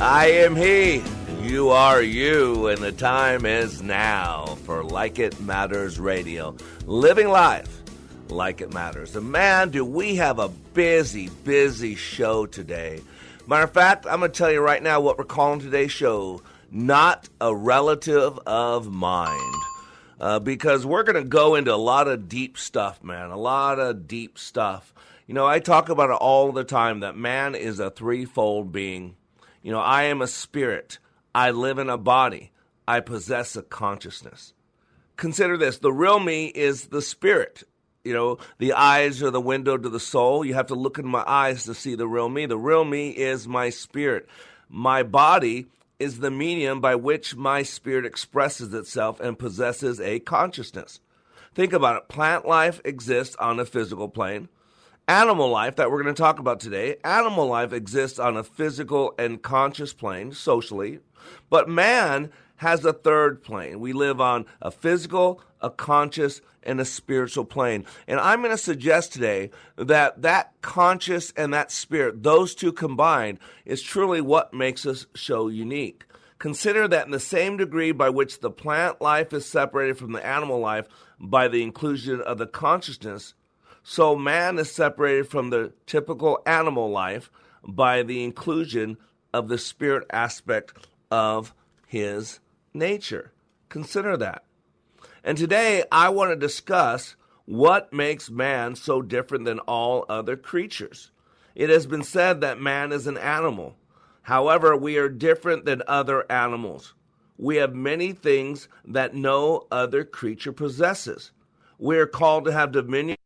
I am he. You are you, and the time is now for Like It Matters Radio. Living life like it matters. And man, do we have a busy, busy show today. Matter of fact, I'm going to tell you right now what we're calling today's show Not a Relative of Mind. Uh, because we're going to go into a lot of deep stuff, man. A lot of deep stuff. You know, I talk about it all the time that man is a threefold being. You know, I am a spirit. I live in a body. I possess a consciousness. Consider this the real me is the spirit. You know, the eyes are the window to the soul. You have to look in my eyes to see the real me. The real me is my spirit. My body is the medium by which my spirit expresses itself and possesses a consciousness. Think about it. Plant life exists on a physical plane. Animal life, that we're going to talk about today, animal life exists on a physical and conscious plane, socially. But man has a third plane. We live on a physical, a conscious, and a spiritual plane. And I'm going to suggest today that that conscious and that spirit, those two combined, is truly what makes us so unique. Consider that in the same degree by which the plant life is separated from the animal life by the inclusion of the consciousness, so man is separated from the typical animal life by the inclusion of the spirit aspect of his nature. Consider that. And today I want to discuss what makes man so different than all other creatures. It has been said that man is an animal. However, we are different than other animals. We have many things that no other creature possesses. We are called to have dominion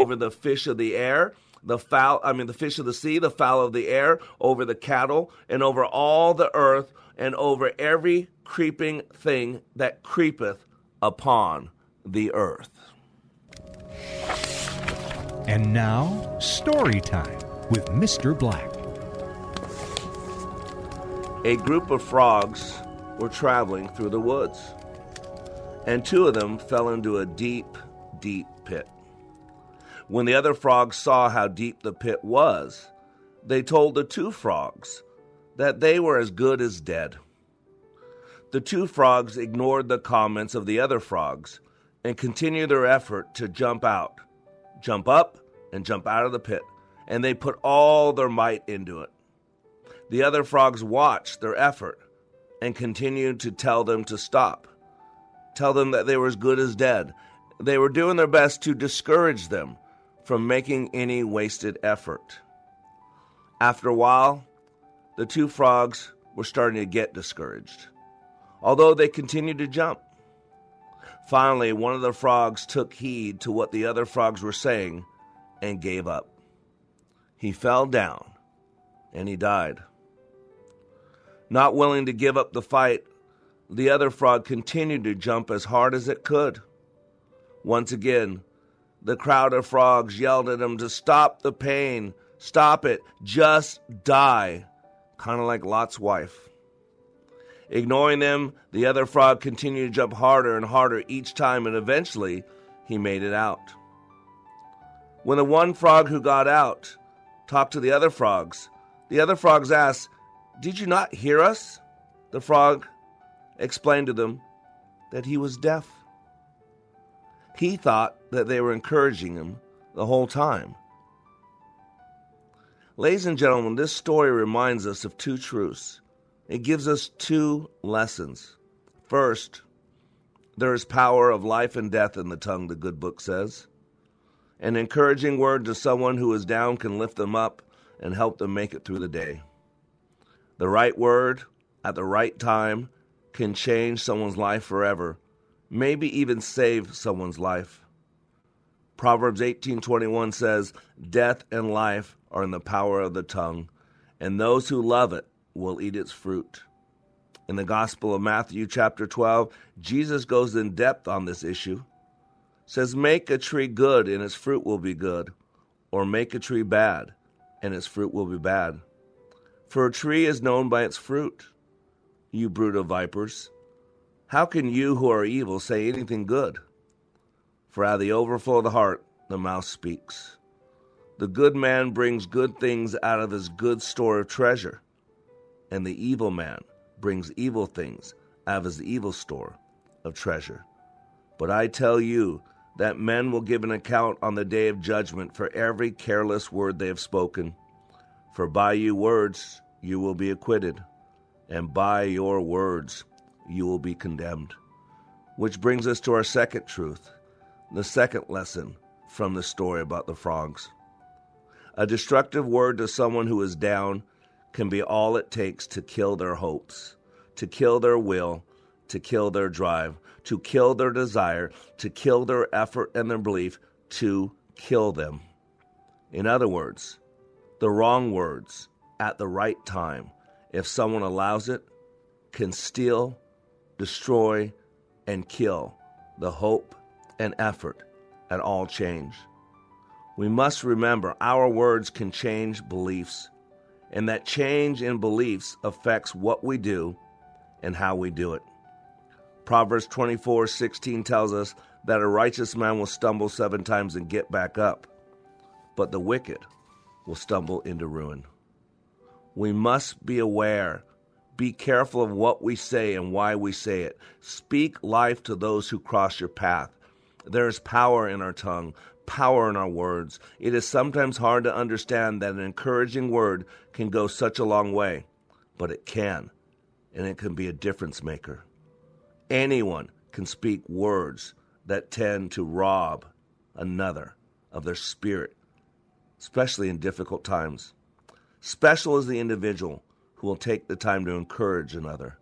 over the fish of the air, the fowl, I mean, the fish of the sea, the fowl of the air, over the cattle, and over all the earth, and over every creeping thing that creepeth upon the earth. And now, story time with Mr. Black. A group of frogs were traveling through the woods, and two of them fell into a deep, deep pit. When the other frogs saw how deep the pit was, they told the two frogs that they were as good as dead. The two frogs ignored the comments of the other frogs and continued their effort to jump out, jump up, and jump out of the pit, and they put all their might into it. The other frogs watched their effort and continued to tell them to stop, tell them that they were as good as dead. They were doing their best to discourage them from making any wasted effort. After a while, the two frogs were starting to get discouraged, although they continued to jump. Finally, one of the frogs took heed to what the other frogs were saying and gave up. He fell down and he died. Not willing to give up the fight, the other frog continued to jump as hard as it could. Once again, the crowd of frogs yelled at him to stop the pain, stop it, just die, kind of like Lot's wife. Ignoring them, the other frog continued to jump harder and harder each time, and eventually he made it out. When the one frog who got out talked to the other frogs, the other frogs asked, Did you not hear us? The frog explained to them that he was deaf. He thought that they were encouraging him the whole time. Ladies and gentlemen, this story reminds us of two truths. It gives us two lessons. First, there is power of life and death in the tongue, the good book says. An encouraging word to someone who is down can lift them up and help them make it through the day. The right word at the right time can change someone's life forever, maybe even save someone's life. Proverbs 18:21 says, "Death and life are in the power of the tongue, and those who love it will eat its fruit." In the Gospel of Matthew chapter 12, Jesus goes in depth on this issue. Says, "Make a tree good and its fruit will be good, or make a tree bad and its fruit will be bad." For a tree is known by its fruit. You brood of vipers, how can you who are evil say anything good? For out of the overflow of the heart the mouth speaks. The good man brings good things out of his good store of treasure, and the evil man brings evil things out of his evil store of treasure. But I tell you that men will give an account on the day of judgment for every careless word they have spoken. For by your words you will be acquitted, and by your words you will be condemned. Which brings us to our second truth, the second lesson from the story about the frogs. A destructive word to someone who is down can be all it takes to kill their hopes, to kill their will, to kill their drive, to kill their desire, to kill their effort and their belief, to kill them. In other words, the wrong words at the right time, if someone allows it, can steal, destroy, and kill the hope and effort at all change. We must remember our words can change beliefs, and that change in beliefs affects what we do and how we do it. Proverbs 24 16 tells us that a righteous man will stumble seven times and get back up, but the wicked will stumble into ruin. We must be aware. Be careful of what we say and why we say it. Speak life to those who cross your path. There is power in our tongue, power in our words. It is sometimes hard to understand that an encouraging word can go such a long way, but it can, and it can be a difference maker. Anyone can speak words that tend to rob another of their spirit, especially in difficult times. Special is the individual who will take the time to encourage another.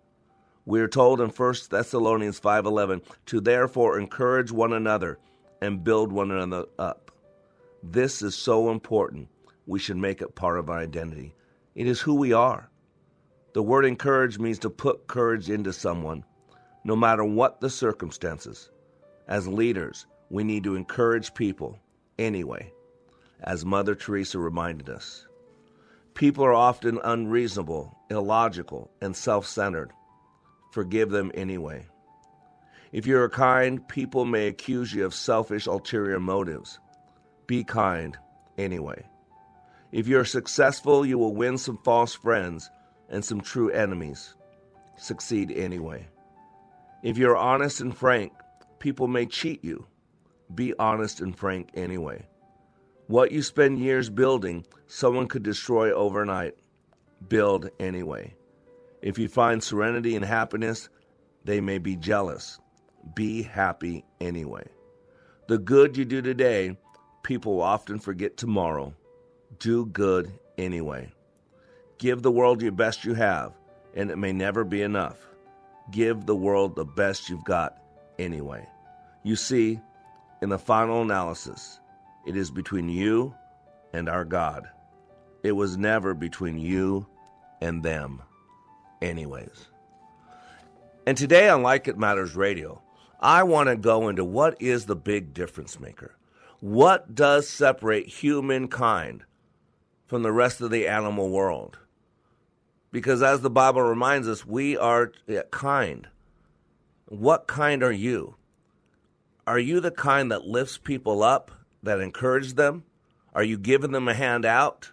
We are told in 1 Thessalonians 5:11 to therefore encourage one another and build one another up. This is so important. We should make it part of our identity. It is who we are. The word encourage means to put courage into someone, no matter what the circumstances. As leaders, we need to encourage people anyway, as Mother Teresa reminded us. People are often unreasonable, illogical, and self centered. Forgive them anyway. If you are kind, people may accuse you of selfish, ulterior motives. Be kind anyway. If you are successful, you will win some false friends and some true enemies. Succeed anyway. If you're honest and frank, people may cheat you. Be honest and frank anyway. What you spend years building, someone could destroy overnight. Build anyway. If you find serenity and happiness, they may be jealous. Be happy anyway. The good you do today, people will often forget tomorrow. Do good anyway. Give the world your best you have, and it may never be enough. Give the world the best you've got anyway. You see, in the final analysis, it is between you and our God. It was never between you and them, anyways. And today on Like It Matters Radio, I want to go into what is the big difference maker. What does separate humankind from the rest of the animal world? Because as the Bible reminds us, we are kind. What kind are you? Are you the kind that lifts people up that encourage them? Are you giving them a hand out?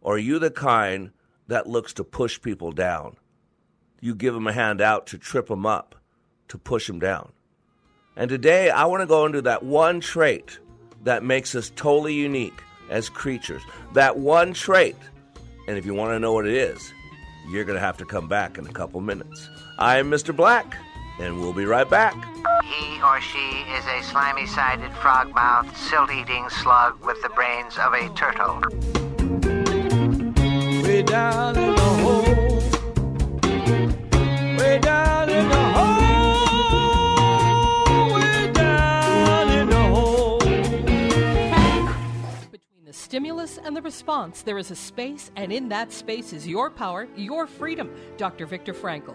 Or are you the kind that looks to push people down? You give them a hand out to trip them up, to push them down. And today I want to go into that one trait that makes us totally unique as creatures. That one trait, and if you want to know what it is, you're going to have to come back in a couple minutes. I'm Mr. Black, and we'll be right back. He or she is a slimy sided, frog mouthed, silt eating slug with the brains of a turtle. Way down in the hole. Way down in the hole. Way down in the hole. Between the stimulus and the response, there is a space, and in that space is your power, your freedom. Dr. Viktor Frankl.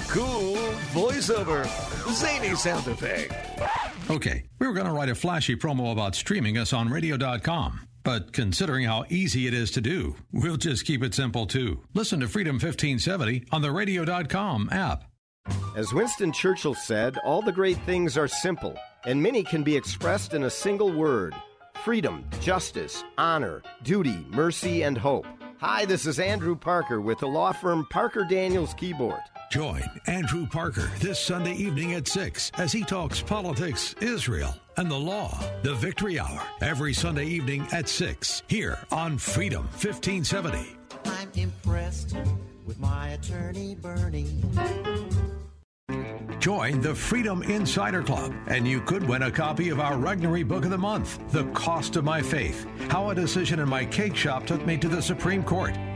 Cool voiceover, zany sound effect. Okay, we were going to write a flashy promo about streaming us on radio.com. But considering how easy it is to do, we'll just keep it simple too. Listen to Freedom 1570 on the radio.com app. As Winston Churchill said, all the great things are simple, and many can be expressed in a single word freedom, justice, honor, duty, mercy, and hope. Hi, this is Andrew Parker with the law firm Parker Daniels Kibort. Join Andrew Parker this Sunday evening at 6 as he talks politics, Israel, and the law. The Victory Hour, every Sunday evening at 6, here on Freedom 1570. I'm impressed with my attorney, Bernie. Join the Freedom Insider Club, and you could win a copy of our Regnery Book of the Month, The Cost of My Faith How a Decision in My Cake Shop Took Me to the Supreme Court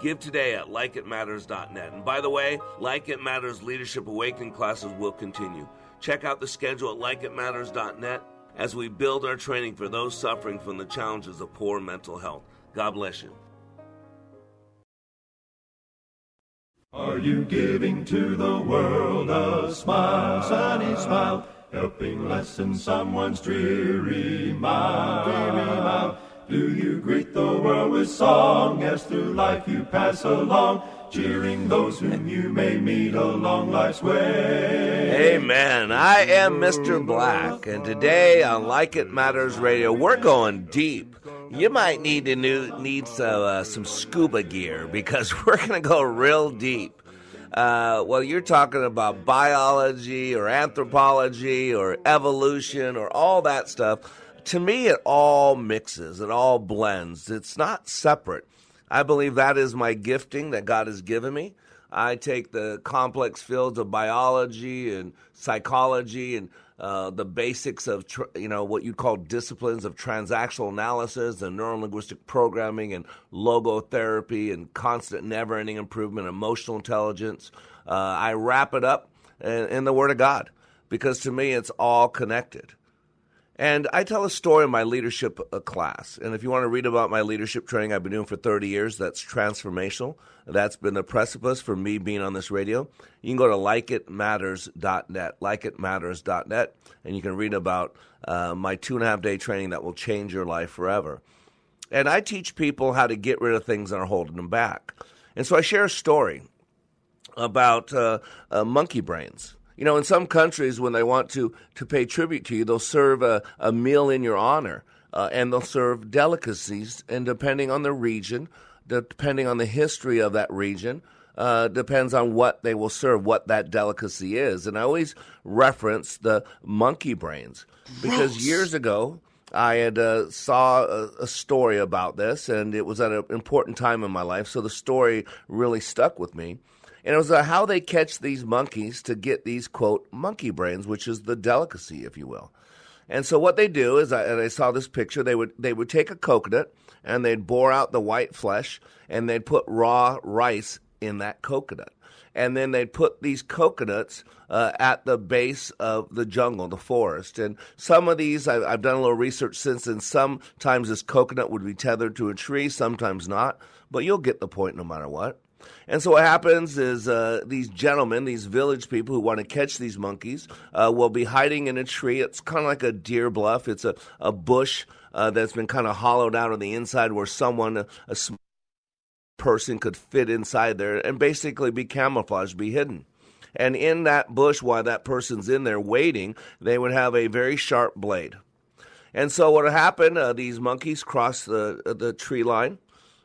Give today at likeitmatters.net. And by the way, Like It Matters Leadership Awakening classes will continue. Check out the schedule at likeitmatters.net as we build our training for those suffering from the challenges of poor mental health. God bless you. Are you giving to the world a smile, sunny smile, helping lessen someone's dreary mind? Dreary. Do you greet the world with song as through life you pass along, cheering those whom you may meet along life's way? Amen. I am Mr. Black, and today on Like It Matters Radio, we're going deep. You might need to new, need some, uh, some scuba gear because we're going to go real deep. Uh, well, you're talking about biology or anthropology or evolution or all that stuff to me, it all mixes, it all blends. It's not separate. I believe that is my gifting that God has given me. I take the complex fields of biology and psychology and uh, the basics of tr- you know what you call disciplines of transactional analysis and neurolinguistic programming and logotherapy and constant never-ending improvement, emotional intelligence. Uh, I wrap it up in, in the Word of God because to me it's all connected. And I tell a story in my leadership uh, class. And if you want to read about my leadership training I've been doing for 30 years, that's transformational. That's been the precipice for me being on this radio. You can go to likeitmatters.net, likeitmatters.net, and you can read about uh, my two and a half day training that will change your life forever. And I teach people how to get rid of things that are holding them back. And so I share a story about uh, uh, monkey brains. You know, in some countries, when they want to, to pay tribute to you, they'll serve a, a meal in your honor uh, and they'll serve delicacies. And depending on the region, depending on the history of that region, uh, depends on what they will serve, what that delicacy is. And I always reference the monkey brains because Gross. years ago, I had uh, saw a, a, story about this, and it was at an important time in my life. So the story really stuck with me, and it was uh, how they catch these monkeys to get these quote monkey brains, which is the delicacy, if you will. And so what they do is, I, and I saw this picture. They would they would take a coconut and they'd bore out the white flesh, and they'd put raw rice in that coconut and then they'd put these coconuts uh, at the base of the jungle, the forest. And some of these, I, I've done a little research since, and sometimes this coconut would be tethered to a tree, sometimes not. But you'll get the point no matter what. And so what happens is uh, these gentlemen, these village people who want to catch these monkeys, uh, will be hiding in a tree. It's kind of like a deer bluff. It's a, a bush uh, that's been kind of hollowed out on the inside where someone, a, a person could fit inside there and basically be camouflaged, be hidden. And in that bush, while that person's in there waiting, they would have a very sharp blade. And so what happened? Uh, these monkeys cross the the tree line,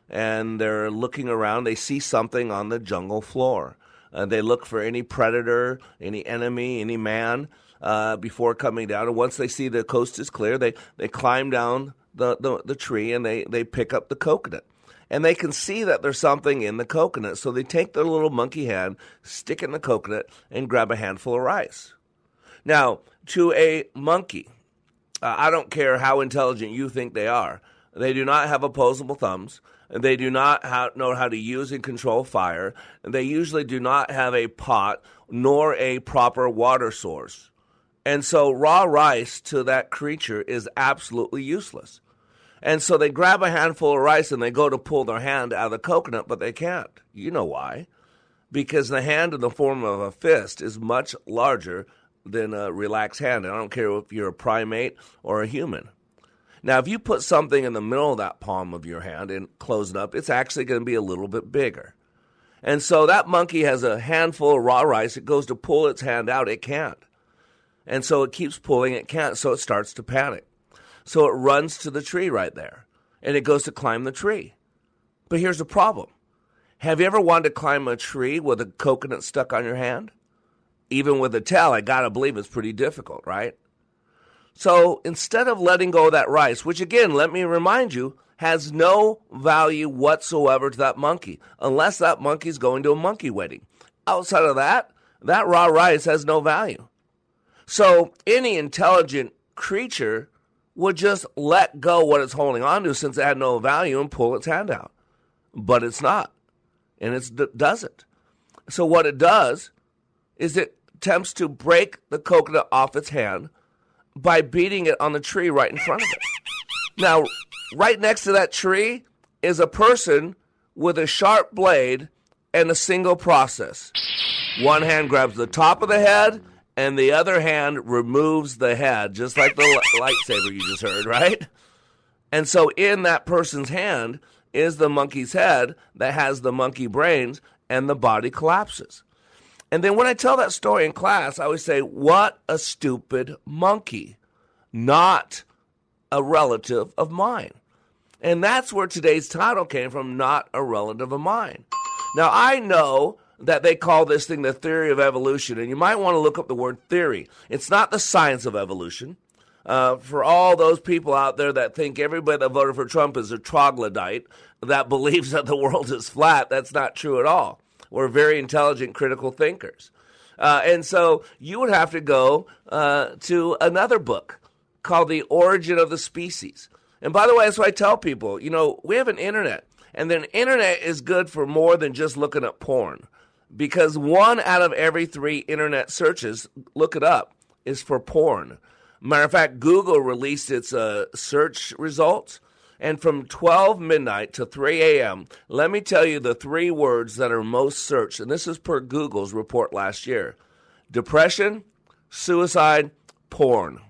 and they're looking around. They see something on the jungle floor. Uh, they look for any predator, any enemy, any man uh, before coming down. And once they see the coast is clear, they they climb down the, the, the tree and they, they pick up the coconut and they can see that there's something in the coconut. So they take their little monkey hand, stick it in the coconut, and grab a handful of rice. Now, to a monkey, uh, I don't care how intelligent you think they are, they do not have opposable thumbs. They do not know how to use and control fire. They usually do not have a pot nor a proper water source. And so, raw rice to that creature is absolutely useless. And so they grab a handful of rice and they go to pull their hand out of the coconut, but they can't. You know why? Because the hand in the form of a fist is much larger than a relaxed hand. And I don't care if you're a primate or a human. Now, if you put something in the middle of that palm of your hand and close it up, it's actually going to be a little bit bigger. And so that monkey has a handful of raw rice. It goes to pull its hand out, it can't. And so it keeps pulling, it can't, so it starts to panic. So it runs to the tree right there and it goes to climb the tree. But here's the problem Have you ever wanted to climb a tree with a coconut stuck on your hand? Even with a tail, I gotta believe it's pretty difficult, right? So instead of letting go of that rice, which again, let me remind you, has no value whatsoever to that monkey, unless that monkey's going to a monkey wedding. Outside of that, that raw rice has no value. So any intelligent creature would just let go what it's holding on to since it had no value and pull its hand out. But it's not. And it doesn't. So what it does is it attempts to break the coconut off its hand by beating it on the tree right in front of it. Now, right next to that tree is a person with a sharp blade and a single process. One hand grabs the top of the head and the other hand removes the head, just like the lightsaber you just heard, right? And so in that person's hand is the monkey's head that has the monkey brains, and the body collapses. And then when I tell that story in class, I always say, What a stupid monkey, not a relative of mine. And that's where today's title came from, Not a Relative of Mine. Now, I know that they call this thing the theory of evolution. And you might want to look up the word theory. It's not the science of evolution. Uh, for all those people out there that think everybody that voted for Trump is a troglodyte that believes that the world is flat, that's not true at all. We're very intelligent, critical thinkers. Uh, and so you would have to go uh, to another book called The Origin of the Species. And by the way, that's what I tell people. You know, we have an internet, and the internet is good for more than just looking at porn because one out of every three internet searches, look it up, is for porn. Matter of fact, Google released its uh, search results, and from 12 midnight to 3 a.m., let me tell you the three words that are most searched, and this is per Google's report last year depression, suicide, porn.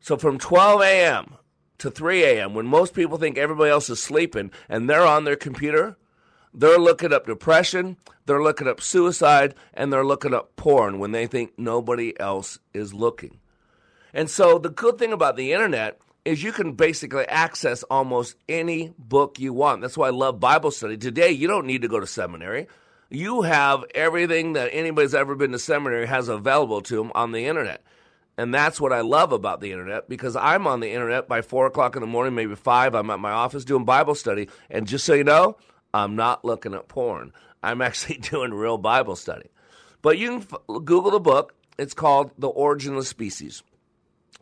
So from 12 a.m. to 3 a.m., when most people think everybody else is sleeping and they're on their computer, They're looking up depression, they're looking up suicide, and they're looking up porn when they think nobody else is looking. And so the good thing about the internet is you can basically access almost any book you want. That's why I love Bible study. Today, you don't need to go to seminary. You have everything that anybody's ever been to seminary has available to them on the internet. And that's what I love about the internet because I'm on the internet by four o'clock in the morning, maybe five. I'm at my office doing Bible study. And just so you know, I'm not looking at porn. I'm actually doing real Bible study. But you can f- Google the book. It's called The Origin of Species.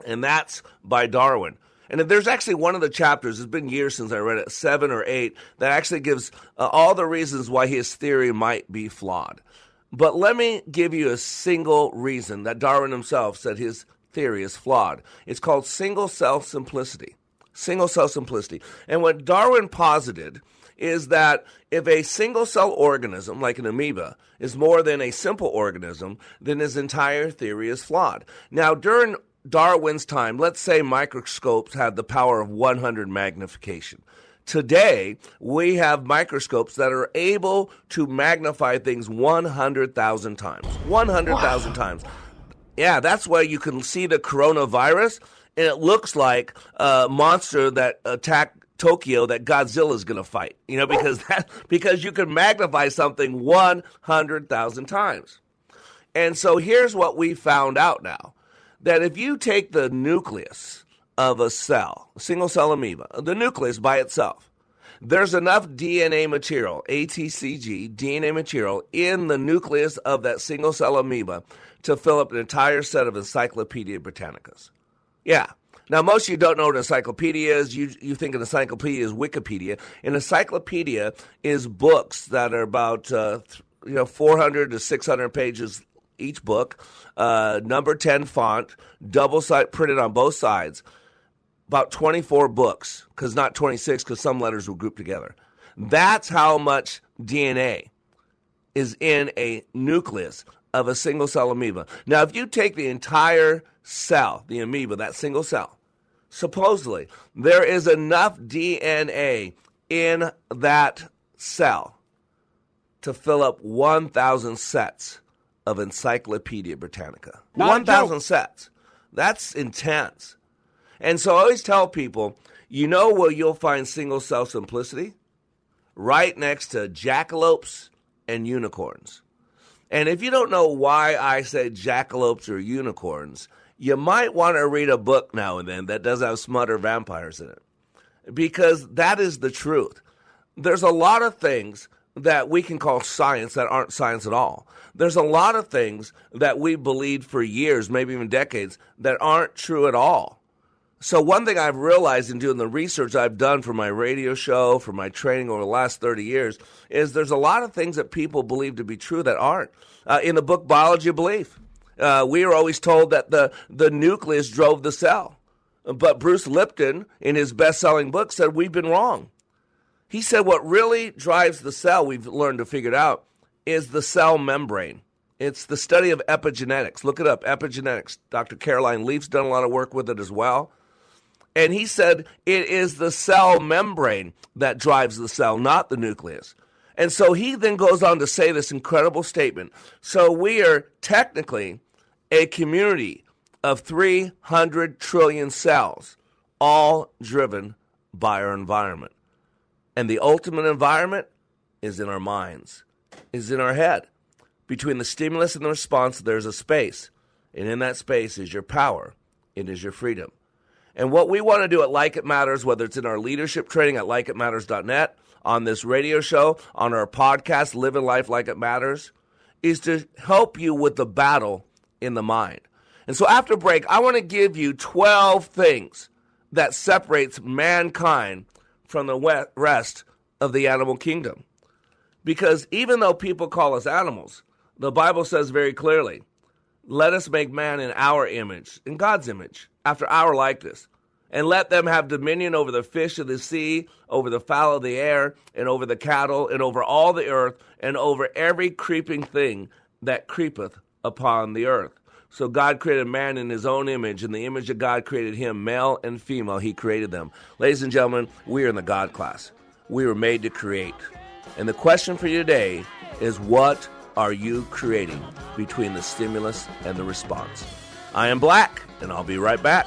And that's by Darwin. And there's actually one of the chapters, it's been years since I read it, seven or eight, that actually gives uh, all the reasons why his theory might be flawed. But let me give you a single reason that Darwin himself said his theory is flawed. It's called single cell simplicity. Single cell simplicity. And what Darwin posited is that if a single cell organism, like an amoeba, is more than a simple organism, then his entire theory is flawed. Now, during Darwin's time, let's say microscopes had the power of 100 magnification. Today, we have microscopes that are able to magnify things 100,000 times. 100,000 wow. times. Yeah, that's why you can see the coronavirus, and it looks like a monster that attacked Tokyo that Godzilla is going to fight. You know, because oh. that because you can magnify something 100,000 times. And so here's what we found out now that if you take the nucleus of a cell, a single cell amoeba, the nucleus by itself, there's enough DNA material, ATCG, DNA material, in the nucleus of that single cell amoeba to fill up an entire set of Encyclopedia Britannicas. Yeah. Now, most of you don't know what an encyclopedia is. You, you think an encyclopedia is Wikipedia. An encyclopedia is books that are about uh, you know 400 to 600 pages each book, uh, number 10 font, double side printed on both sides, about 24 books, because not 26, because some letters were grouped together. That's how much DNA is in a nucleus of a single cell amoeba. Now, if you take the entire cell, the amoeba, that single cell, supposedly there is enough DNA in that cell to fill up 1,000 sets of Encyclopedia Britannica. 1,000 sets. That's intense. And so I always tell people, you know where you'll find single cell simplicity? Right next to jackalopes and unicorns. And if you don't know why I say jackalopes or unicorns, you might want to read a book now and then that does have smutter vampires in it. Because that is the truth. There's a lot of things that we can call science that aren't science at all. There's a lot of things that we believed for years, maybe even decades, that aren't true at all. So, one thing I've realized in doing the research I've done for my radio show, for my training over the last 30 years, is there's a lot of things that people believe to be true that aren't. Uh, in the book Biology of Belief, uh, we are always told that the, the nucleus drove the cell. But Bruce Lipton, in his best selling book, said we've been wrong. He said what really drives the cell, we've learned to figure it out, is the cell membrane. It's the study of epigenetics. Look it up, epigenetics. Dr. Caroline Leaf's done a lot of work with it as well. And he said it is the cell membrane that drives the cell, not the nucleus. And so he then goes on to say this incredible statement. So we are technically a community of 300 trillion cells, all driven by our environment. And the ultimate environment is in our minds, is in our head. Between the stimulus and the response, there's a space. And in that space is your power, it is your freedom. And what we want to do at Like It Matters, whether it's in our leadership training at likeitmatters.net, on this radio show, on our podcast, Living Life Like It Matters, is to help you with the battle in the mind. And so after break, I want to give you 12 things that separates mankind from the rest of the animal kingdom. Because even though people call us animals, the Bible says very clearly, let us make man in our image, in God's image, after our likeness, and let them have dominion over the fish of the sea, over the fowl of the air, and over the cattle, and over all the earth, and over every creeping thing that creepeth upon the earth. So God created man in his own image. In the image of God created him, male and female, he created them. Ladies and gentlemen, we are in the God class. We were made to create. And the question for you today is what are you creating between the stimulus and the response? I am Black, and I'll be right back.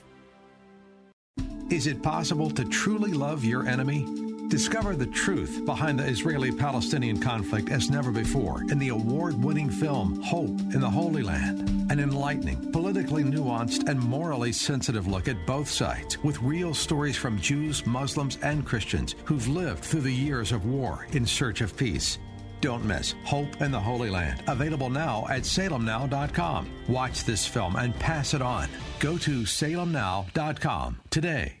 Is it possible to truly love your enemy? Discover the truth behind the Israeli Palestinian conflict as never before in the award winning film Hope in the Holy Land. An enlightening, politically nuanced, and morally sensitive look at both sides with real stories from Jews, Muslims, and Christians who've lived through the years of war in search of peace. Don't miss Hope in the Holy Land. Available now at salemnow.com. Watch this film and pass it on. Go to salemnow.com today.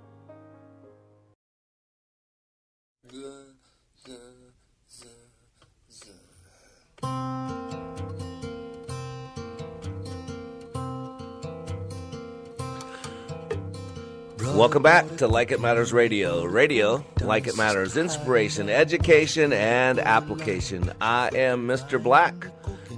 Welcome back to Like It Matters Radio. Radio, like it matters, inspiration, education, and application. I am Mr. Black,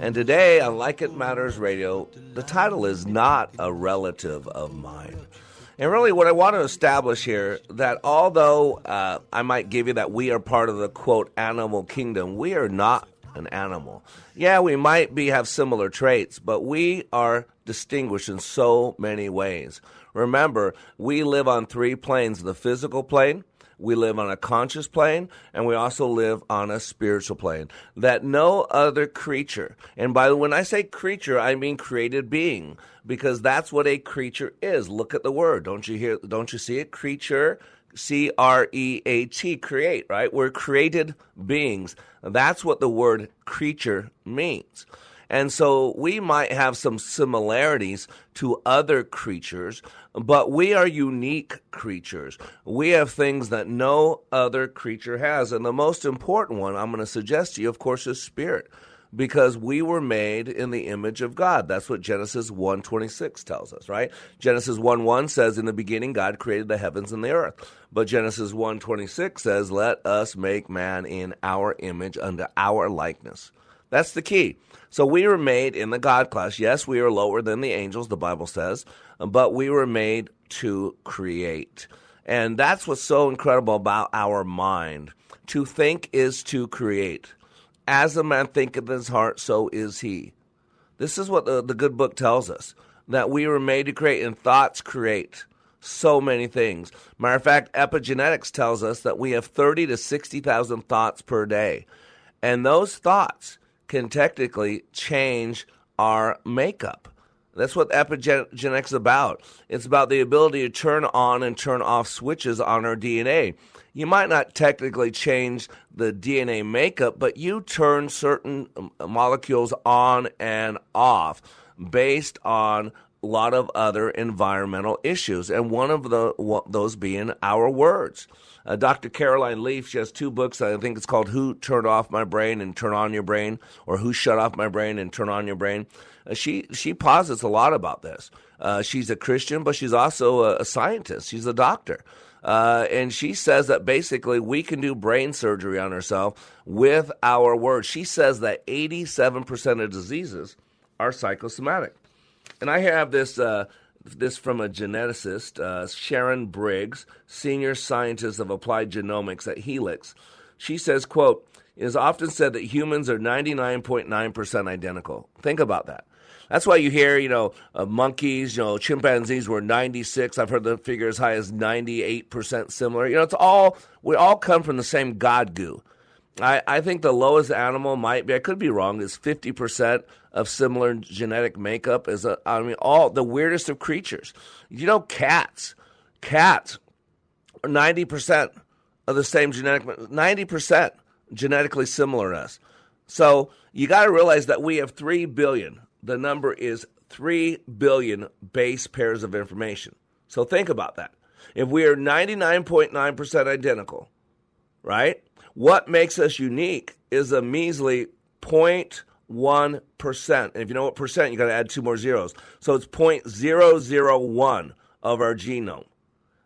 and today on Like It Matters Radio, the title is Not a Relative of Mine. And really, what I want to establish here that although uh, I might give you that we are part of the quote animal kingdom, we are not an animal. Yeah, we might be have similar traits, but we are distinguished in so many ways. Remember, we live on three planes: the physical plane, we live on a conscious plane, and we also live on a spiritual plane. That no other creature, and by the when I say creature, I mean created being, because that's what a creature is. Look at the word. Don't you hear don't you see it? Creature. C R E A T, create, right? We're created beings. That's what the word creature means. And so we might have some similarities to other creatures, but we are unique creatures. We have things that no other creature has. And the most important one I'm going to suggest to you, of course, is spirit. because we were made in the image of God. That's what Genesis 1:26 tells us, right? Genesis 1:1 says in the beginning God created the heavens and the earth. But Genesis 1:26 says let us make man in our image unto our likeness. That's the key. So we were made in the God class. Yes, we are lower than the angels, the Bible says, but we were made to create. And that's what's so incredible about our mind. To think is to create. As a man thinketh in his heart, so is he. This is what the, the good book tells us that we were made to create, and thoughts create so many things. Matter of fact, epigenetics tells us that we have 30 to 60,000 thoughts per day. And those thoughts can technically change our makeup. That's what epigenetics is about. It's about the ability to turn on and turn off switches on our DNA. You might not technically change the DNA makeup, but you turn certain molecules on and off based on lot of other environmental issues, and one of the, those being our words. Uh, Dr. Caroline Leaf, she has two books. I think it's called Who Turned Off My Brain and Turn On Your Brain, or Who Shut Off My Brain and Turn On Your Brain. Uh, she, she posits a lot about this. Uh, she's a Christian, but she's also a, a scientist. She's a doctor. Uh, and she says that basically we can do brain surgery on ourselves with our words. She says that 87% of diseases are psychosomatic. And I have this uh, this from a geneticist, uh, Sharon Briggs, senior scientist of applied genomics at Helix. She says, quote, it is often said that humans are 99.9% identical. Think about that. That's why you hear, you know, uh, monkeys, you know, chimpanzees were 96. I've heard the figure as high as 98% similar. You know, it's all, we all come from the same God goo. I, I think the lowest animal might be, I could be wrong, is 50% of similar genetic makeup. Is a, I mean, all the weirdest of creatures. You know, cats, cats are 90% of the same genetic, 90% genetically similar to us. So you got to realize that we have 3 billion. The number is 3 billion base pairs of information. So think about that. If we are 99.9% identical, right? What makes us unique is a measly 0.1%. And if you know what percent, you got to add two more zeros. So it's 0.001 of our genome.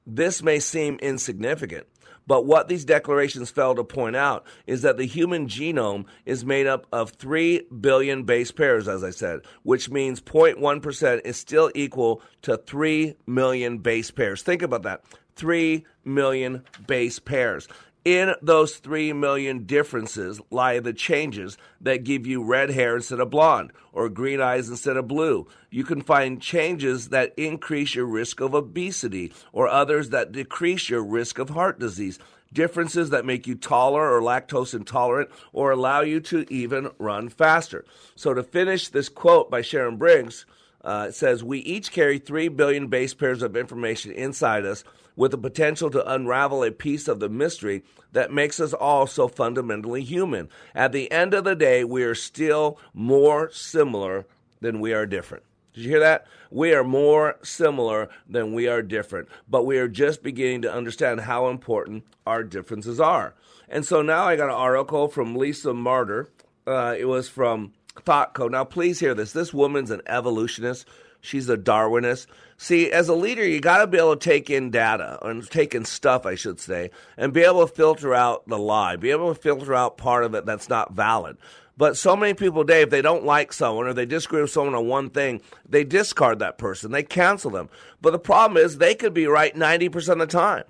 This may seem insignificant, but what these declarations fail to point out is that the human genome is made up of 3 billion base pairs, as I said, which means 0.1% is still equal to 3 million base pairs. Think about that 3 million base pairs. In those 3 million differences lie the changes that give you red hair instead of blonde or green eyes instead of blue. You can find changes that increase your risk of obesity or others that decrease your risk of heart disease. Differences that make you taller or lactose intolerant or allow you to even run faster. So, to finish this quote by Sharon Briggs, uh, it says, We each carry 3 billion base pairs of information inside us with the potential to unravel a piece of the mystery that makes us all so fundamentally human. At the end of the day, we are still more similar than we are different. Did you hear that? We are more similar than we are different, but we are just beginning to understand how important our differences are. And so now I got an article from Lisa Marder. Uh, it was from Now, please hear this. This woman's an evolutionist. She's a Darwinist. See, as a leader, you got to be able to take in data and take in stuff, I should say, and be able to filter out the lie, be able to filter out part of it that's not valid. But so many people today, if they don't like someone or they disagree with someone on one thing, they discard that person, they cancel them. But the problem is they could be right 90% of the time,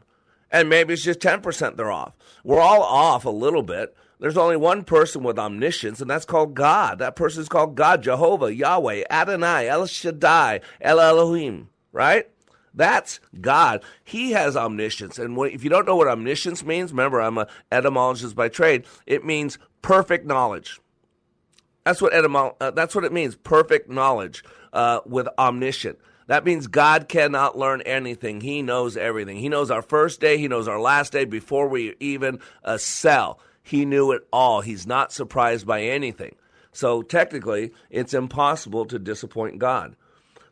and maybe it's just 10% they're off. We're all off a little bit. There's only one person with omniscience, and that's called God. That person is called God, Jehovah, Yahweh, Adonai, El Shaddai, El Elohim, right? That's God. He has omniscience. And if you don't know what omniscience means, remember, I'm an etymologist by trade. It means perfect knowledge. That's what etymol- uh, that's what it means, perfect knowledge uh, with omniscient. That means God cannot learn anything. He knows everything. He knows our first day. He knows our last day before we even uh, sell. He knew it all. He's not surprised by anything. So technically, it's impossible to disappoint God.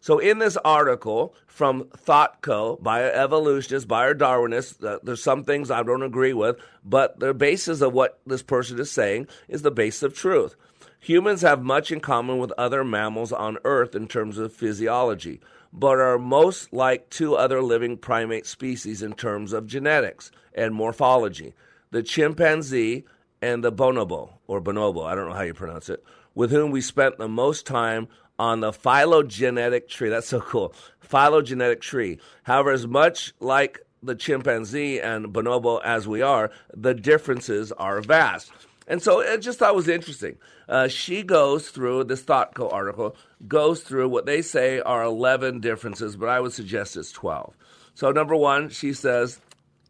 So in this article from ThoughtCo, by Darwinists, uh, there's some things I don't agree with, but the basis of what this person is saying is the basis of truth. Humans have much in common with other mammals on Earth in terms of physiology, but are most like two other living primate species in terms of genetics and morphology the chimpanzee and the bonobo, or bonobo, I don't know how you pronounce it, with whom we spent the most time on the phylogenetic tree. That's so cool. Phylogenetic tree. However, as much like the chimpanzee and bonobo as we are, the differences are vast. And so I just thought it was interesting. Uh, she goes through this ThoughtCo article, goes through what they say are 11 differences, but I would suggest it's 12. So, number one, she says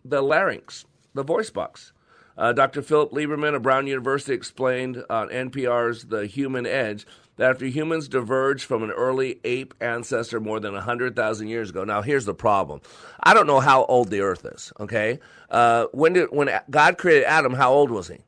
the larynx, the voice box. Uh, Dr. Philip Lieberman of Brown University explained on NPR's The Human Edge that after humans diverged from an early ape ancestor more than 100,000 years ago. Now, here's the problem. I don't know how old the earth is, okay? Uh, when, did, when God created Adam, how old was he?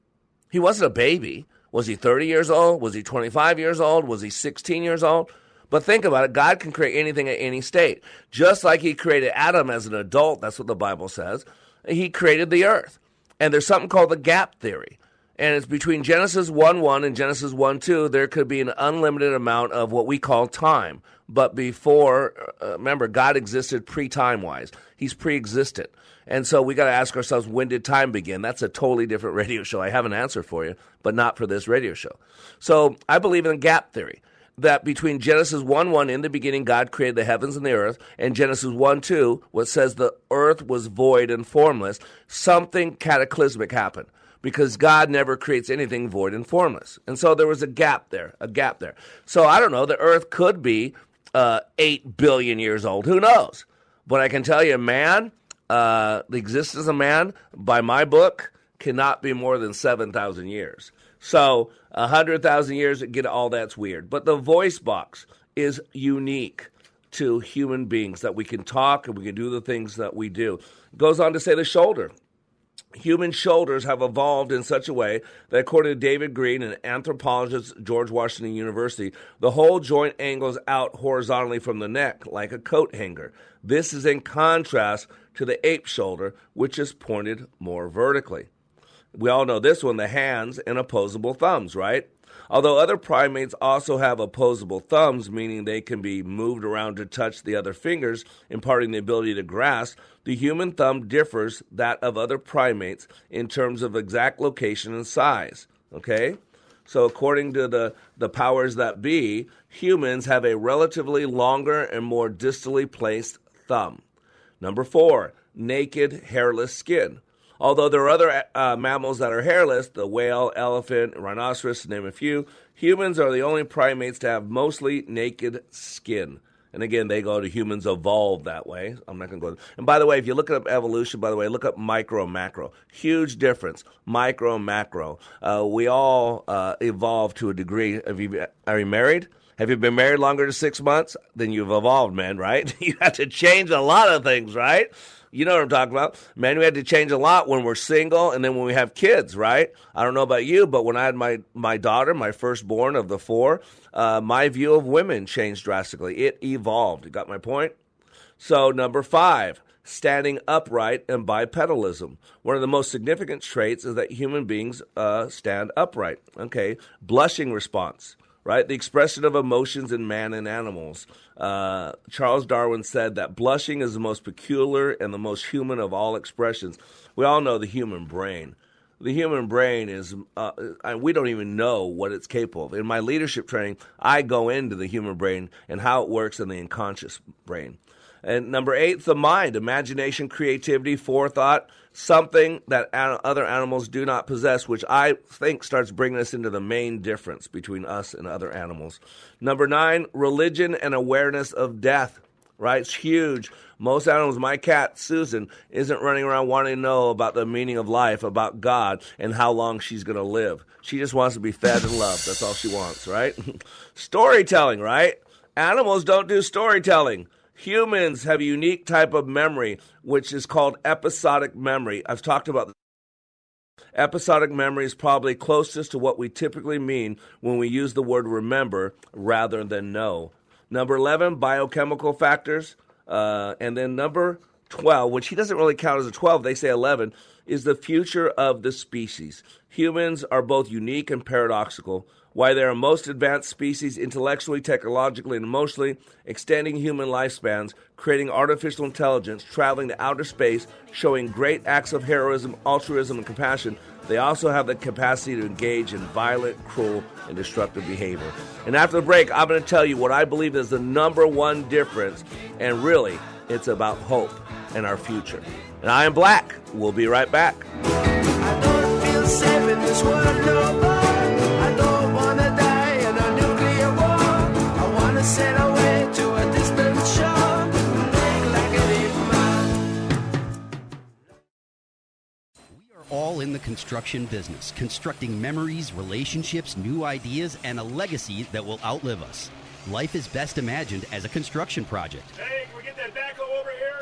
He wasn't a baby. Was he 30 years old? Was he 25 years old? Was he 16 years old? But think about it God can create anything at any state. Just like he created Adam as an adult, that's what the Bible says, he created the earth. And there's something called the gap theory. And it's between Genesis 1 1 and Genesis 1 2, there could be an unlimited amount of what we call time. But before, uh, remember, God existed pre time wise, He's pre existent. And so we got to ask ourselves, when did time begin? That's a totally different radio show. I have an answer for you, but not for this radio show. So I believe in the gap theory that between Genesis 1 1, in the beginning, God created the heavens and the earth, and Genesis 1 2, what says the earth was void and formless, something cataclysmic happened because God never creates anything void and formless. And so there was a gap there, a gap there. So I don't know, the earth could be uh, 8 billion years old. Who knows? But I can tell you, man, uh, the existence of man, by my book, cannot be more than 7,000 years. So, a 100,000 years, get all that's weird. But the voice box is unique to human beings that we can talk and we can do the things that we do. Goes on to say the shoulder. Human shoulders have evolved in such a way that, according to David Green, an anthropologist at George Washington University, the whole joint angles out horizontally from the neck like a coat hanger. This is in contrast to the ape shoulder, which is pointed more vertically. We all know this one the hands and opposable thumbs, right? Although other primates also have opposable thumbs, meaning they can be moved around to touch the other fingers, imparting the ability to grasp, the human thumb differs that of other primates in terms of exact location and size. Okay? So according to the, the powers that be, humans have a relatively longer and more distally placed thumb. Number four, naked, hairless skin. Although there are other uh, mammals that are hairless, the whale, elephant, rhinoceros, to name a few, humans are the only primates to have mostly naked skin. And again, they go to humans evolved that way. I'm not going to go. And by the way, if you look up evolution, by the way, look up micro macro. Huge difference. Micro macro. Uh, we all uh, evolved to a degree. Have you, are you married? Have you been married longer than six months? Then you've evolved, man, right? You have to change a lot of things, right? You know what I'm talking about. Man, we had to change a lot when we're single and then when we have kids, right? I don't know about you, but when I had my, my daughter, my firstborn of the four, uh, my view of women changed drastically. It evolved. You got my point? So, number five, standing upright and bipedalism. One of the most significant traits is that human beings uh, stand upright. Okay, blushing response right? The expression of emotions in man and animals. Uh, Charles Darwin said that blushing is the most peculiar and the most human of all expressions. We all know the human brain. The human brain is, uh, we don't even know what it's capable of. In my leadership training, I go into the human brain and how it works in the unconscious brain. And number eight, the mind, imagination, creativity, forethought, something that other animals do not possess, which I think starts bringing us into the main difference between us and other animals. Number nine, religion and awareness of death, right? It's huge. Most animals, my cat, Susan, isn't running around wanting to know about the meaning of life, about God, and how long she's going to live. She just wants to be fed and loved. That's all she wants, right? storytelling, right? Animals don't do storytelling. Humans have a unique type of memory, which is called episodic memory. I've talked about. Episodic memory is probably closest to what we typically mean when we use the word remember rather than know. Number 11, biochemical factors. Uh, and then number 12, which he doesn't really count as a 12, they say 11, is the future of the species. Humans are both unique and paradoxical. why they are most advanced species intellectually, technologically, and emotionally, extending human lifespans, creating artificial intelligence, traveling to outer space, showing great acts of heroism, altruism, and compassion. They also have the capacity to engage in violent, cruel, and destructive behavior. And after the break, I'm going to tell you what I believe is the number one difference, and really, it's about hope and our future. And I am Black. We'll be right back. We are all in the construction business, constructing memories, relationships, new ideas, and a legacy that will outlive us. Life is best imagined as a construction project. Hey, can we get that backhoe over here?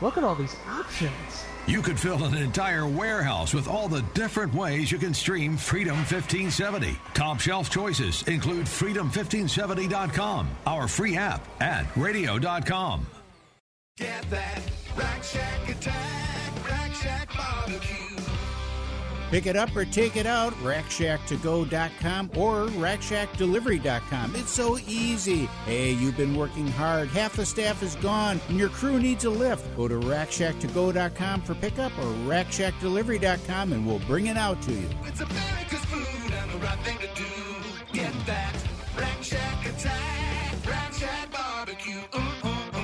Look at all these options. You could fill an entire warehouse with all the different ways you can stream Freedom 1570. Top shelf choices include freedom1570.com, our free app, and radio.com. Get that Rack Shack attack, Rack Shack barbecue. Pick it up or take it out, rackshacktogo.com or rackshackdelivery.com. It's so easy. Hey, you've been working hard. Half the staff is gone and your crew needs a lift. Go to rackshacktogo.com for pickup or rackshackdelivery.com and we'll bring it out to you. It's America's food and the right thing to do. Get that Rack Shack attack, Rack Shack barbecue. Ooh, ooh, ooh.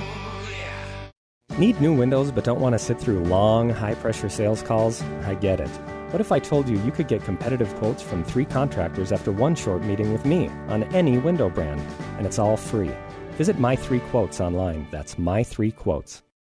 Need new windows but don't want to sit through long, high pressure sales calls? I get it. What if I told you you could get competitive quotes from three contractors after one short meeting with me on any window brand? And it's all free. Visit My Three Quotes online. That's My Three Quotes.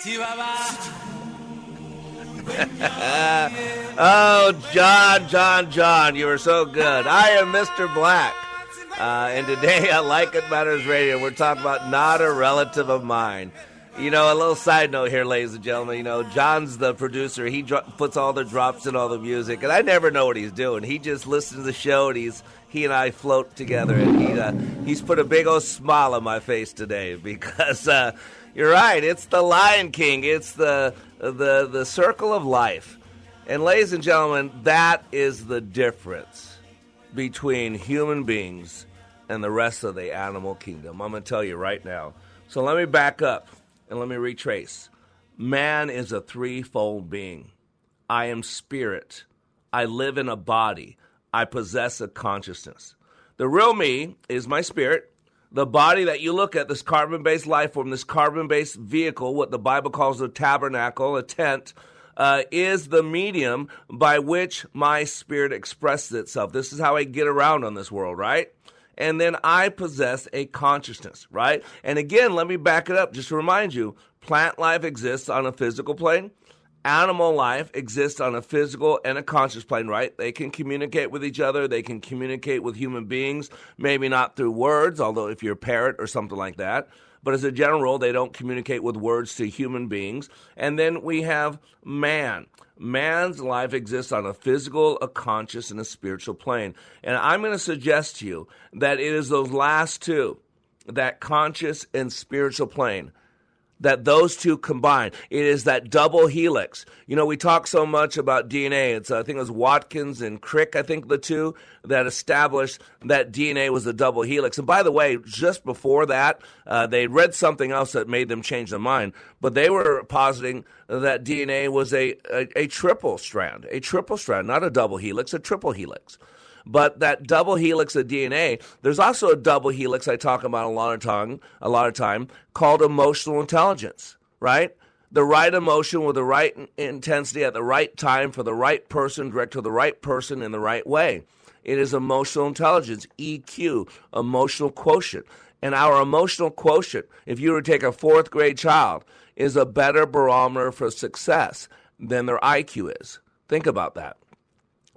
oh, John, John, John, you were so good. I am Mr. Black. Uh, and today on Like It Matters Radio, we're talking about not a relative of mine. You know, a little side note here, ladies and gentlemen. You know, John's the producer. He dro- puts all the drops in all the music, and I never know what he's doing. He just listens to the show, and he's he and I float together, and he uh, he's put a big old smile on my face today because uh, you're right. It's the Lion King. It's the the the circle of life, and ladies and gentlemen, that is the difference between human beings and the rest of the animal kingdom. I'm going to tell you right now. So let me back up and let me retrace. Man is a threefold being. I am spirit. I live in a body. I possess a consciousness. The real me is my spirit. The body that you look at, this carbon based life form, this carbon based vehicle, what the Bible calls a tabernacle, a tent, uh, is the medium by which my spirit expresses itself. This is how I get around on this world, right? and then I possess a consciousness, right? And again, let me back it up just to remind you plant life exists on a physical plane. Animal life exists on a physical and a conscious plane, right? They can communicate with each other. They can communicate with human beings, maybe not through words, although if you're a parrot or something like that. But as a general rule, they don't communicate with words to human beings. And then we have man. Man's life exists on a physical, a conscious, and a spiritual plane. And I'm going to suggest to you that it is those last two, that conscious and spiritual plane, that those two combine. It is that double helix. You know, we talk so much about DNA. It's I think it was Watkins and Crick, I think the two that established that DNA was a double helix. And by the way, just before that, uh, they read something else that made them change their mind. But they were positing that DNA was a, a, a triple strand, a triple strand, not a double helix, a triple helix. But that double helix of DNA, there's also a double helix I talk about a lot of time, a lot of time called emotional intelligence, right? The right emotion with the right intensity at the right time for the right person, direct to the right person in the right way. It is emotional intelligence, EQ, emotional quotient. And our emotional quotient, if you were to take a fourth grade child, is a better barometer for success than their IQ is. Think about that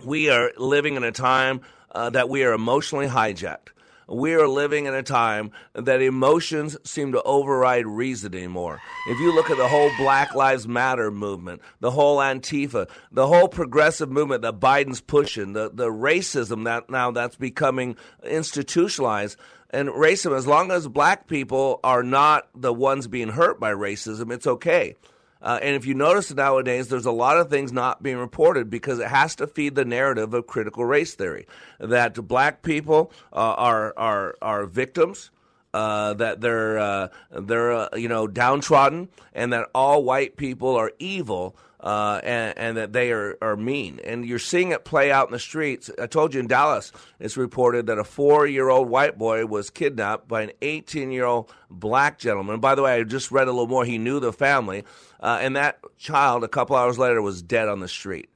we are living in a time uh, that we are emotionally hijacked. We are living in a time that emotions seem to override reason anymore. If you look at the whole Black Lives Matter movement, the whole Antifa, the whole progressive movement that Biden's pushing, the, the racism that now that's becoming institutionalized, and racism, as long as black people are not the ones being hurt by racism, it's okay. Uh, and if you notice nowadays, there's a lot of things not being reported because it has to feed the narrative of critical race theory that black people uh, are are are victims. Uh, that they're uh, they're uh, you know downtrodden, and that all white people are evil, uh, and, and, that they are, are mean. And you're seeing it play out in the streets. I told you in Dallas, it's reported that a four year old white boy was kidnapped by an 18 year old black gentleman. by the way, I just read a little more. He knew the family. Uh, and that child, a couple hours later, was dead on the street.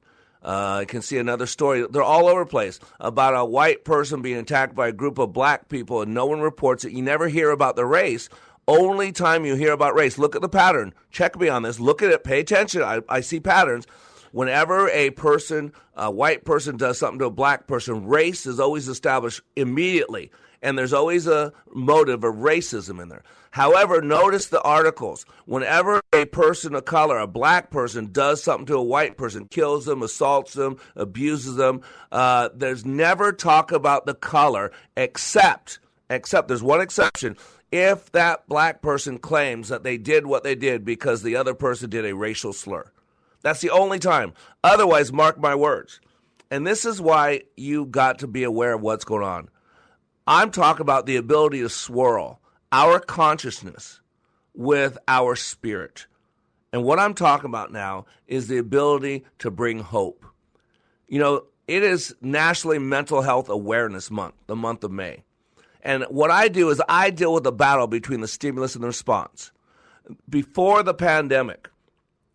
Uh, you can see another story. They're all over the place about a white person being attacked by a group of black people, and no one reports it. You never hear about the race. Only time you hear about race, look at the pattern. Check me on this. Look at it. Pay attention. I, I see patterns. Whenever a person, a white person, does something to a black person, race is always established immediately and there's always a motive of racism in there. However, notice the articles. Whenever a person of color, a black person, does something to a white person, kills them, assaults them, abuses them, uh, there's never talk about the color except, except there's one exception. If that black person claims that they did what they did because the other person did a racial slur. That's the only time. Otherwise, mark my words. And this is why you got to be aware of what's going on. I'm talking about the ability to swirl our consciousness with our spirit. And what I'm talking about now is the ability to bring hope. You know, it is Nationally Mental Health Awareness Month, the month of May. And what I do is I deal with the battle between the stimulus and the response. Before the pandemic,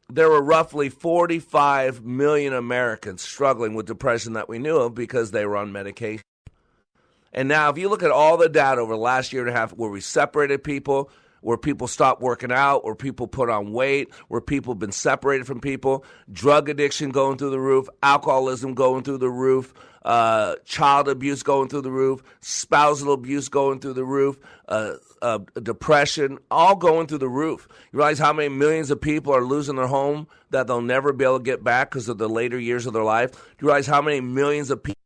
there were roughly 45 million Americans struggling with depression that we knew of because they were on medication. And now, if you look at all the data over the last year and a half where we separated people, where people stopped working out, where people put on weight, where people have been separated from people, drug addiction going through the roof, alcoholism going through the roof, uh, child abuse going through the roof, spousal abuse going through the roof, uh, uh, depression, all going through the roof. You realize how many millions of people are losing their home that they'll never be able to get back because of the later years of their life? You realize how many millions of people?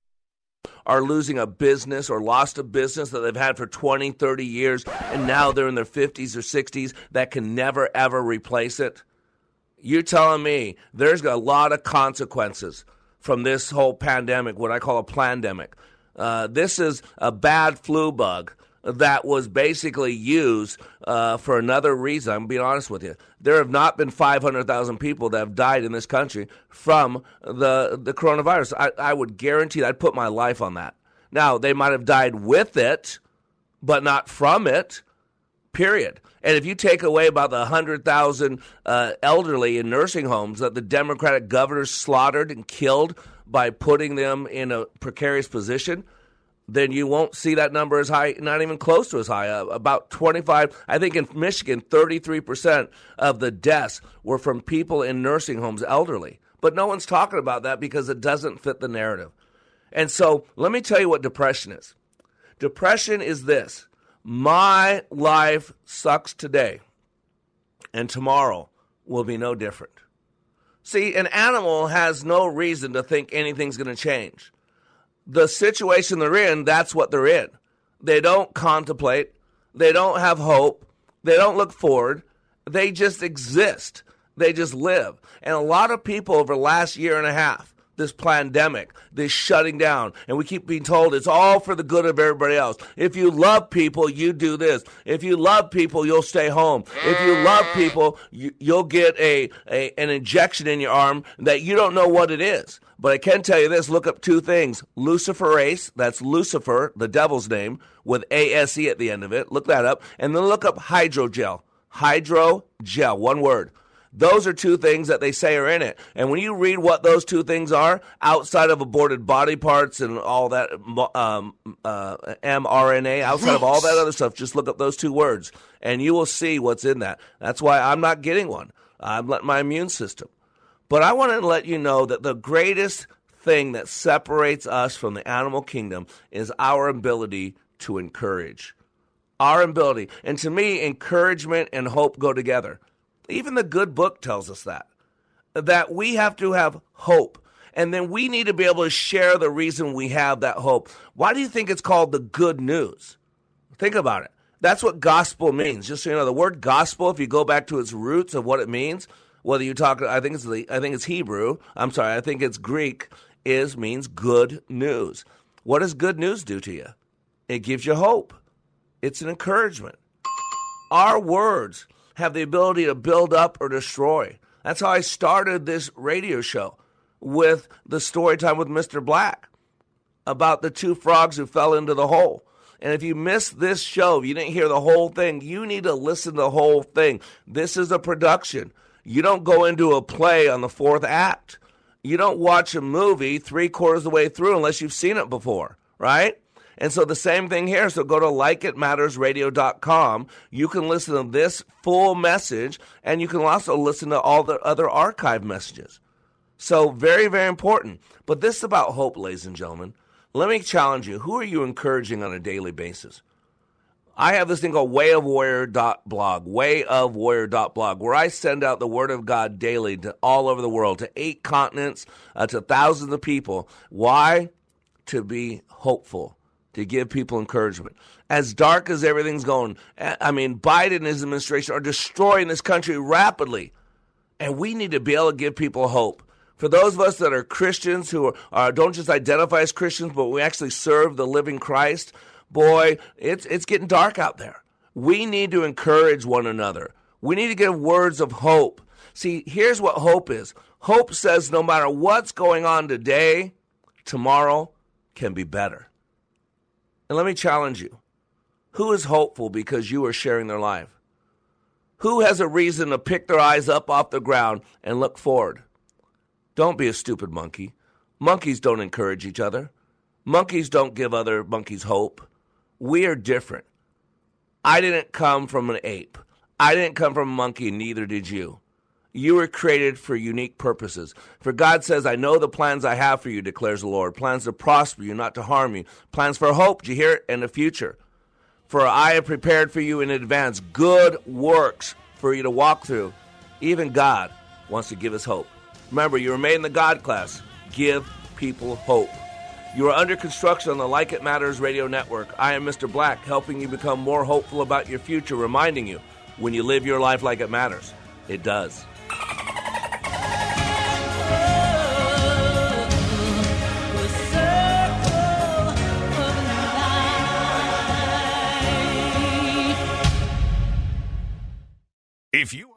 Are losing a business or lost a business that they've had for 20, 30 years, and now they're in their 50s or 60s that can never, ever replace it? You're telling me there's a lot of consequences from this whole pandemic, what I call a pandemic. Uh, this is a bad flu bug that was basically used uh, for another reason. I'm being honest with you. There have not been 500,000 people that have died in this country from the the coronavirus. I, I would guarantee. That. I'd put my life on that. Now they might have died with it, but not from it. Period. And if you take away about the 100,000 uh, elderly in nursing homes that the Democratic governors slaughtered and killed by putting them in a precarious position, then you won't see that number as high, not even close to as high. Uh, about 25, I think in Michigan, 33% of the deaths were from people in nursing homes, elderly. But no one's talking about that because it doesn't fit the narrative. And so let me tell you what depression is. Depression is this my life sucks today, and tomorrow will be no different. See, an animal has no reason to think anything's going to change. The situation they're in, that's what they're in. They don't contemplate, they don't have hope, they don't look forward, they just exist. They just live. And a lot of people over the last year and a half, this pandemic, this shutting down, and we keep being told it's all for the good of everybody else. If you love people, you do this. If you love people, you'll stay home. If you love people, you, will get a, a an injection in your arm that you don't know what it is. But I can tell you this: look up two things: luciferase, that's Lucifer, the devil's name, with A S E at the end of it. Look that up, and then look up hydrogel. Hydrogel, one word. Those are two things that they say are in it. And when you read what those two things are, outside of aborted body parts and all that um, uh, mRNA, outside of all that other stuff, just look up those two words and you will see what's in that. That's why I'm not getting one. I'm letting my immune system. But I want to let you know that the greatest thing that separates us from the animal kingdom is our ability to encourage. Our ability. And to me, encouragement and hope go together. Even the good book tells us that. That we have to have hope. And then we need to be able to share the reason we have that hope. Why do you think it's called the good news? Think about it. That's what gospel means. Just so you know, the word gospel, if you go back to its roots of what it means, whether you talk, I think it's the, I think it's Hebrew. I'm sorry, I think it's Greek. Is means good news. What does good news do to you? It gives you hope. It's an encouragement. Our words have the ability to build up or destroy. That's how I started this radio show with the story time with Mr. Black about the two frogs who fell into the hole. And if you missed this show, if you didn't hear the whole thing, you need to listen to the whole thing. This is a production. You don't go into a play on the fourth act. You don't watch a movie three quarters of the way through unless you've seen it before, right? And so the same thing here. So go to likeitmattersradio.com. You can listen to this full message and you can also listen to all the other archive messages. So very, very important. But this is about hope, ladies and gentlemen. Let me challenge you. Who are you encouraging on a daily basis? I have this thing called wayofwarrior.blog, wayofwarrior.blog, where I send out the word of God daily to all over the world, to eight continents, uh, to thousands of people. Why? To be hopeful to give people encouragement. As dark as everything's going, I mean, Biden and his administration are destroying this country rapidly. And we need to be able to give people hope. For those of us that are Christians who are, are, don't just identify as Christians, but we actually serve the living Christ, boy, it's, it's getting dark out there. We need to encourage one another. We need to give words of hope. See, here's what hope is hope says no matter what's going on today, tomorrow can be better. And let me challenge you who is hopeful because you are sharing their life? Who has a reason to pick their eyes up off the ground and look forward? Don't be a stupid monkey. Monkeys don't encourage each other. Monkeys don't give other monkeys hope. We are different. I didn't come from an ape. I didn't come from a monkey, neither did you. You were created for unique purposes. For God says, I know the plans I have for you, declares the Lord plans to prosper you, not to harm you, plans for hope, do you hear it? In the future. For I have prepared for you in advance good works for you to walk through. Even God wants to give us hope. Remember, you were made in the God class. Give people hope. You are under construction on the Like It Matters radio network. I am Mr. Black, helping you become more hopeful about your future, reminding you when you live your life like it matters, it does. If you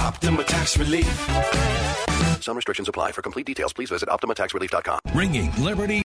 800 965 1433. 800 965 1433. Optima Tax Relief. Some restrictions apply. For complete details, please visit OptimaTaxRelief.com. Ringing Liberty